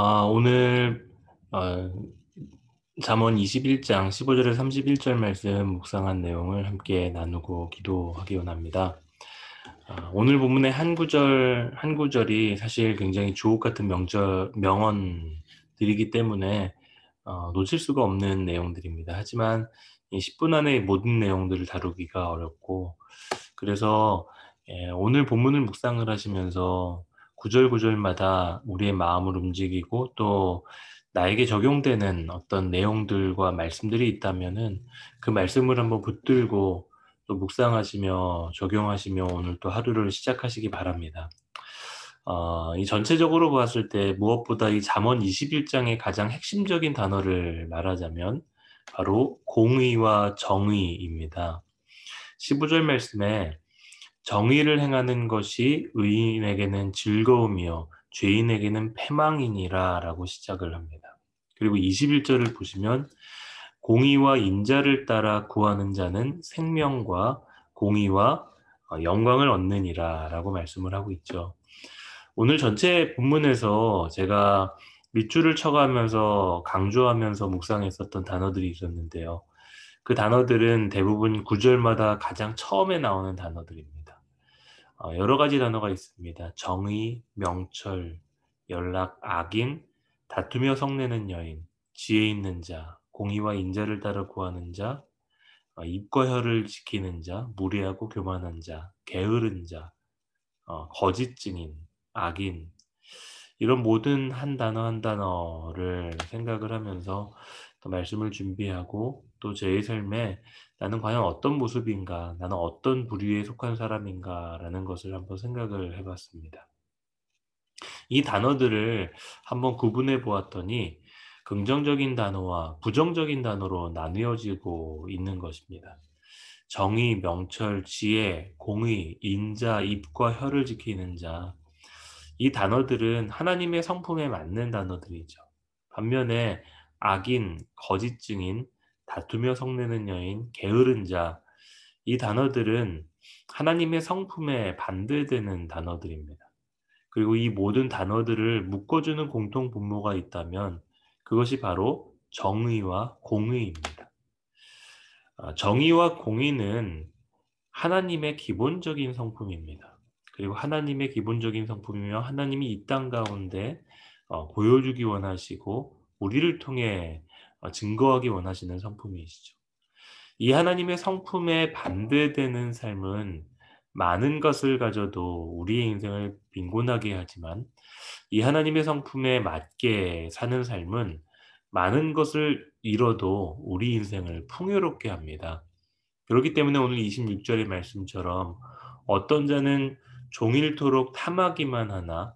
아, 오늘 어, 잠언 21장 15절에 31절 말씀 묵상한 내용을 함께 나누고 기도하기 원합니다. 아, 오늘 본문의 한 구절 한 구절이 사실 굉장히 주옥 같은 명절 명언들이기 때문에 어, 놓칠 수가 없는 내용들입니다. 하지만 이 10분 안에 모든 내용들을 다루기가 어렵고 그래서 예, 오늘 본문을 묵상을 하시면서 구절구절마다 우리의 마음을 움직이고 또 나에게 적용되는 어떤 내용들과 말씀들이 있다면은 그 말씀을 한번 붙들고 또 묵상하시며 적용하시며 오늘 또 하루를 시작하시기 바랍니다. 어, 이 전체적으로 봤을 때 무엇보다 이 잠언 21장의 가장 핵심적인 단어를 말하자면 바로 공의와 정의입니다. 15절 말씀에 정의를 행하는 것이 의인에게는 즐거움이요 죄인에게는 패망이니라 라고 시작을 합니다. 그리고 21절을 보시면 공의와 인자를 따라 구하는 자는 생명과 공의와 어, 영광을 얻느니라 라고 말씀을 하고 있죠. 오늘 전체 본문에서 제가 밑줄을 쳐가면서 강조하면서 묵상했었던 단어들이 있었는데요. 그 단어들은 대부분 구절마다 가장 처음에 나오는 단어들입니다. 어, 여러 가지 단어가 있습니다. 정의, 명철, 연락, 악인, 다투며 성내는 여인, 지혜 있는 자, 공의와 인자를 따라 구하는 자, 어, 입과 혀를 지키는 자, 무례하고 교만한 자, 게으른 자, 어, 거짓 증인, 악인 이런 모든 한 단어 한 단어를 생각을 하면서 또 말씀을 준비하고 또 제 삶에 나는 과연 어떤 모습인가, 나는 어떤 부류에 속한 사람인가라는 것을 한번 생각을 해봤습니다. 이 단어들을 한번 구분해 보았더니 긍정적인 단어와 부정적인 단어로 나뉘어지고 있는 것입니다. 정의, 명철, 지혜, 공의, 인자, 입과 혀를 지키는 자. 이 단어들은 하나님의 성품에 맞는 단어들이죠. 반면에 악인, 거짓 증인, 다투며 성내는 여인, 게으른 자, 이 단어들은 하나님의 성품에 반대되는 단어들입니다. 그리고 이 모든 단어들을 묶어주는 공통 분모가 있다면 그것이 바로 정의와 공의입니다. 아, 정의와 공의는 하나님의 기본적인 성품입니다. 그리고 하나님의 기본적인 성품이며 하나님이 이 땅 가운데 어, 보여주기 원하시고 우리를 통해 어, 증거하기 원하시는 성품이시죠. 이 하나님의 성품에 반대되는 삶은 많은 것을 가져도 우리의 인생을 빈곤하게 하지만 이 하나님의 성품에 맞게 사는 삶은 많은 것을 잃어도 우리 인생을 풍요롭게 합니다. 그렇기 때문에 오늘 26절의 말씀처럼 어떤 자는 종일토록 탐하기만 하나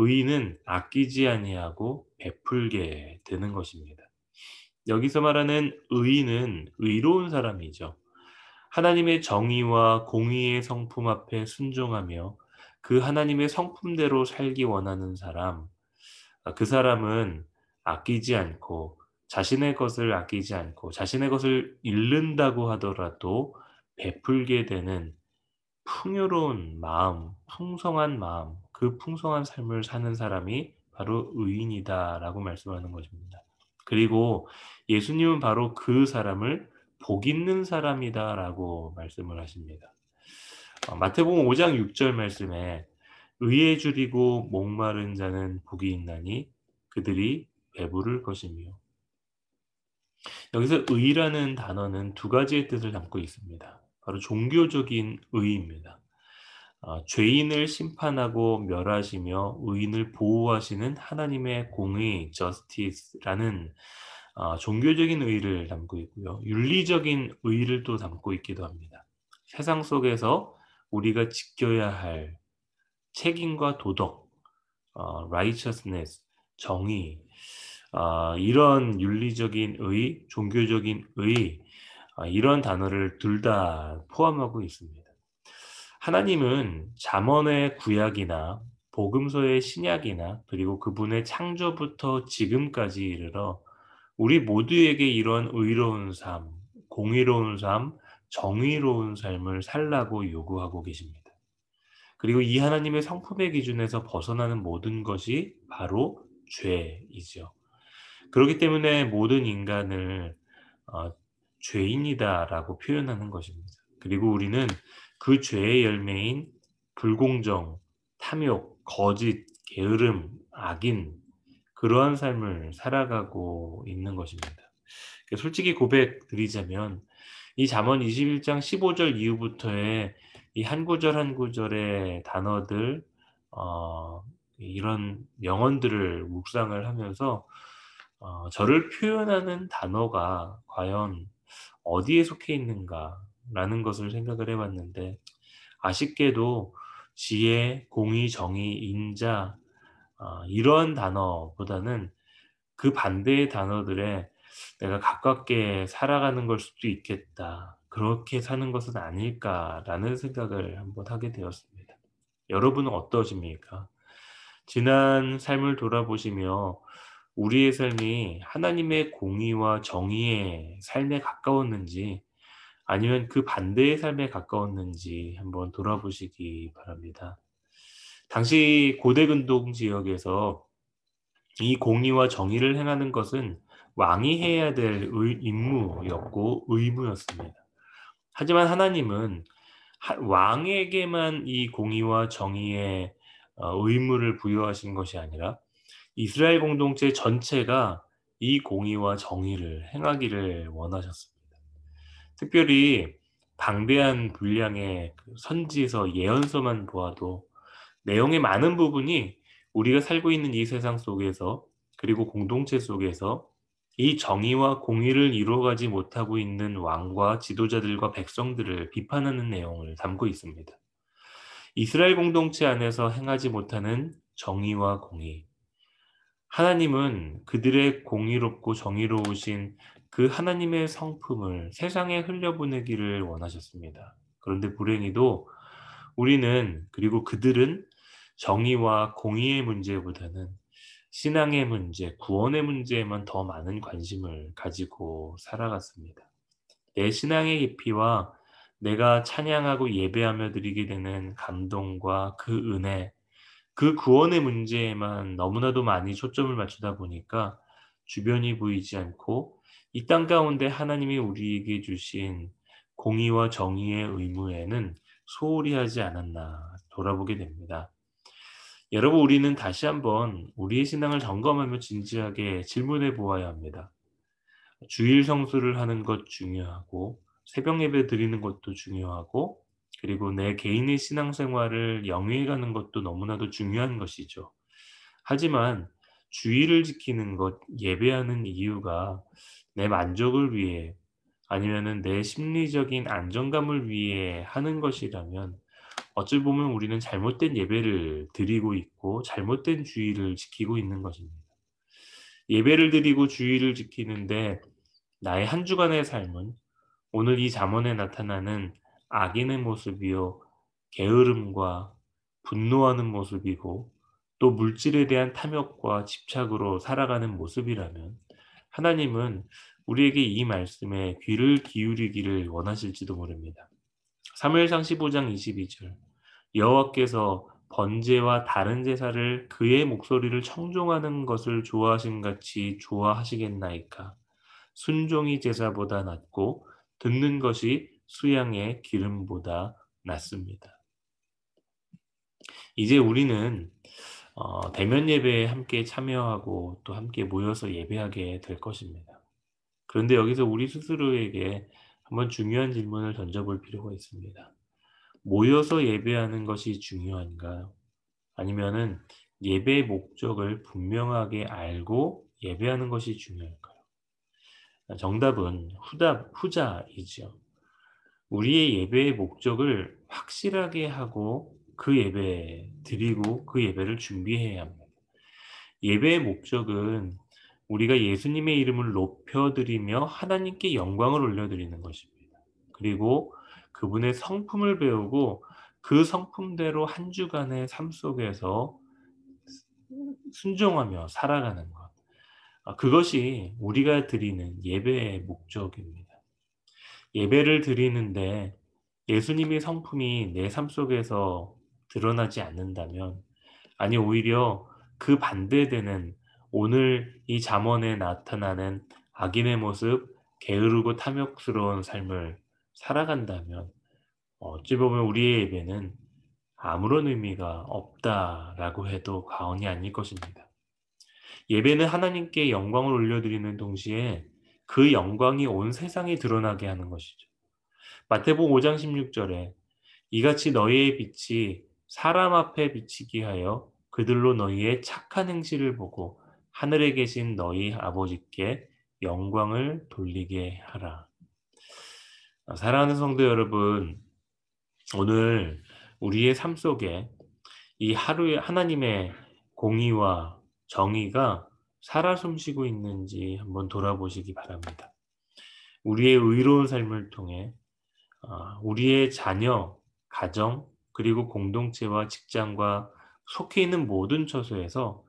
의인은 아끼지 아니하고 베풀게 되는 것입니다. 여기서 말하는 의인은 의로운 사람이죠. 하나님의 정의와 공의의 성품 앞에 순종하며 그 하나님의 성품대로 살기 원하는 사람, 그 사람은 아끼지 않고 자신의 것을 아끼지 않고 자신의 것을 잃는다고 하더라도 베풀게 되는 풍요로운 마음, 풍성한 마음, 그 풍성한 삶을 사는 사람이 바로 의인이다라고 말씀하는 것입니다. 그리고 예수님은 바로 그 사람을 복 있는 사람이다라고 말씀을 하십니다. 어, 마태복음 5장 6절 말씀에 의에 줄이고 목마른 자는 복이 있나니 그들이 배부를 것이며 여기서 의라는 단어는 두 가지의 뜻을 담고 있습니다. 바로 종교적인 의입니다. 어, 죄인을 심판하고 멸하시며 의인을 보호하시는 하나님의 공의 justice라는 어, 종교적인 의를 담고 있고요. 윤리적인 의를 또 담고 있기도 합니다. 세상 속에서 우리가 지켜야 할 책임과 도덕, 어, righteousness, 정의, 어, 이런 윤리적인 의, 종교적인 의, 어, 이런 단어를 둘 다 포함하고 있습니다. 하나님은 잠언의 구약이나 복음서의 신약이나 그리고 그분의 창조부터 지금까지 이르러 우리 모두에게 이런 의로운 삶, 공의로운 삶, 정의로운 삶을 살라고 요구하고 계십니다. 그리고 이 하나님의 성품의 기준에서 벗어나는 모든 것이 바로 죄이죠. 그렇기 때문에 모든 인간을 어, 죄인이다라고 표현하는 것입니다. 그리고 우리는 그 죄의 열매인 불공정, 탐욕, 거짓, 게으름, 악인 그러한 삶을 살아가고 있는 것입니다. 솔직히 고백드리자면 이 잠언 21장 15절 이후부터의 이 한 구절 한 구절의 단어들 어, 이런 명언들을 묵상을 하면서 어, 저를 표현하는 단어가 과연 어디에 속해 있는가 라는 것을 생각을 해봤는데 아쉽게도 지혜, 공의, 정의, 인자 어, 이러한 단어보다는 그 반대의 단어들에 내가 가깝게 살아가는 걸 수도 있겠다. 그렇게 사는 것은 아닐까라는 생각을 한번 하게 되었습니다. 여러분은 어떠십니까? 지난 삶을 돌아보시며 우리의 삶이 하나님의 공의와 정의의 삶에 가까웠는지 아니면 그 반대의 삶에 가까웠는지 한번 돌아보시기 바랍니다. 당시 고대 근동 지역에서 이 공의와 정의를 행하는 것은 왕이 해야 될 의, 임무였고 의무였습니다. 하지만 하나님은 왕에게만 이 공의와 정의의 어, 의무를 부여하신 것이 아니라 이스라엘 공동체 전체가 이 공의와 정의를 행하기를 원하셨습니다. 특별히 방대한 분량의 그 선지서 예언서만 보아도 내용의 많은 부분이 우리가 살고 있는 이 세상 속에서 그리고 공동체 속에서 이 정의와 공의를 이루어가지 못하고 있는 왕과 지도자들과 백성들을 비판하는 내용을 담고 있습니다. 이스라엘 공동체 안에서 행하지 못하는 정의와 공의. 하나님은 그들의 공의롭고 정의로우신 그 하나님의 성품을 세상에 흘려보내기를 원하셨습니다. 그런데 불행히도 우리는 그리고 그들은 정의와 공의의 문제보다는 신앙의 문제, 구원의 문제에만 더 많은 관심을 가지고 살아갔습니다. 내 신앙의 깊이와 내가 찬양하고 예배하며 드리게 되는 감동과 그 은혜, 그 구원의 문제에만 너무나도 많이 초점을 맞추다 보니까 주변이 보이지 않고 이 땅 가운데 하나님이 우리에게 주신 공의와 정의의 의무에는 소홀히 하지 않았나 돌아보게 됩니다. 여러분 우리는 다시 한번 우리의 신앙을 점검하며 진지하게 질문해 보아야 합니다. 주일 성수를 하는 것 중요하고 새벽 예배 드리는 것도 중요하고 그리고 내 개인의 신앙생활을 영위해 가는 것도 너무나도 중요한 것이죠. 하지만 주의를 지키는 것, 예배하는 이유가 내 만족을 위해 아니면은 내 심리적인 안정감을 위해 하는 것이라면 어찌 보면 우리는 잘못된 예배를 드리고 있고 잘못된 주의를 지키고 있는 것입니다. 예배를 드리고 주의를 지키는데 나의 한 주간의 삶은 오늘 이 잠언에 나타나는 악인의 모습이요 게으름과 분노하는 모습이고 또 물질에 대한 탐욕과 집착으로 살아가는 모습이라면 하나님은 우리에게 이 말씀에 귀를 기울이기를 원하실지도 모릅니다. 3무엘상 15장 22절 여호와께서 번제와 다른 제사를 그의 목소리를 청종하는 것을 좋아하신 같이 좋아하시겠나이까 순종이 제사보다 낫고 듣는 것이 수양의 기름보다 낫습니다. 이제 우리는 어, 대면 예배에 함께 참여하고 또 함께 모여서 예배하게 될 것입니다. 그런데 여기서 우리 스스로에게 한번 중요한 질문을 던져볼 필요가 있습니다. 모여서 예배하는 것이 중요한가요? 아니면은 예배의 목적을 분명하게 알고 예배하는 것이 중요할까요? 정답은 후답, 후자이죠. 우리의 예배의 목적을 확실하게 하고 그 예배 드리고 그 예배를 준비해야 합니다. 예배의 목적은 우리가 예수님의 이름을 높여드리며 하나님께 영광을 올려드리는 것입니다. 그리고 그분의 성품을 배우고 그 성품대로 한 주간의 삶 속에서 순종하며 살아가는 것. 아, 그것이 우리가 드리는 예배의 목적입니다. 예배를 드리는데 예수님의 성품이 내 삶 속에서 드러나지 않는다면, 아니, 오히려 그 반대되는 오늘 이 잠언에 나타나는 악인의 모습, 게으르고 탐욕스러운 삶을 살아간다면 어찌 보면 우리의 예배는 아무런 의미가 없다라고 해도 과언이 아닐 것입니다. 예배는 하나님께 영광을 올려드리는 동시에 그 영광이 온 세상에 드러나게 하는 것이죠. 마태복음 5장 16절에 이같이 너희의 빛이 사람 앞에 비치게 하여 그들로 너희의 착한 행실을 보고 하늘에 계신 너희 아버지께 영광을 돌리게 하라. 사랑하는 성도 여러분, 오늘 우리의 삶 속에 이 하루에 하나님의 공의와 정의가 살아 숨쉬고 있는지 한번 돌아보시기 바랍니다. 우리의 의로운 삶을 통해 아, 우리의 자녀, 가정, 그리고 공동체와 직장과 속해 있는 모든 처소에서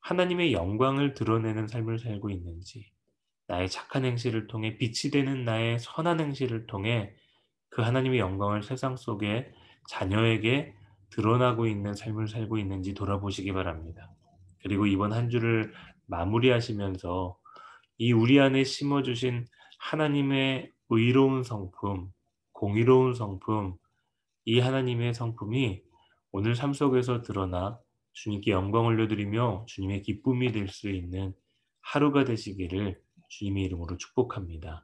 하나님의 영광을 드러내는 삶을 살고 있는지, 나의 착한 행실을 통해 빛이 되는 나의 선한 행실을 통해 그 하나님의 영광을 세상 속에 자녀에게 드러나고 있는 삶을 살고 있는지 돌아보시기 바랍니다. 그리고 이번 한 주를 마무리하시면서 이 우리 안에 심어주신 하나님의 의로운 성품, 공의로운 성품, 이 하나님의 성품이 오늘 삶 속에서 드러나 주님께 영광 올려드리며 주님의 기쁨이 될 수 있는 하루가 되시기를 주님의 이름으로 축복합니다.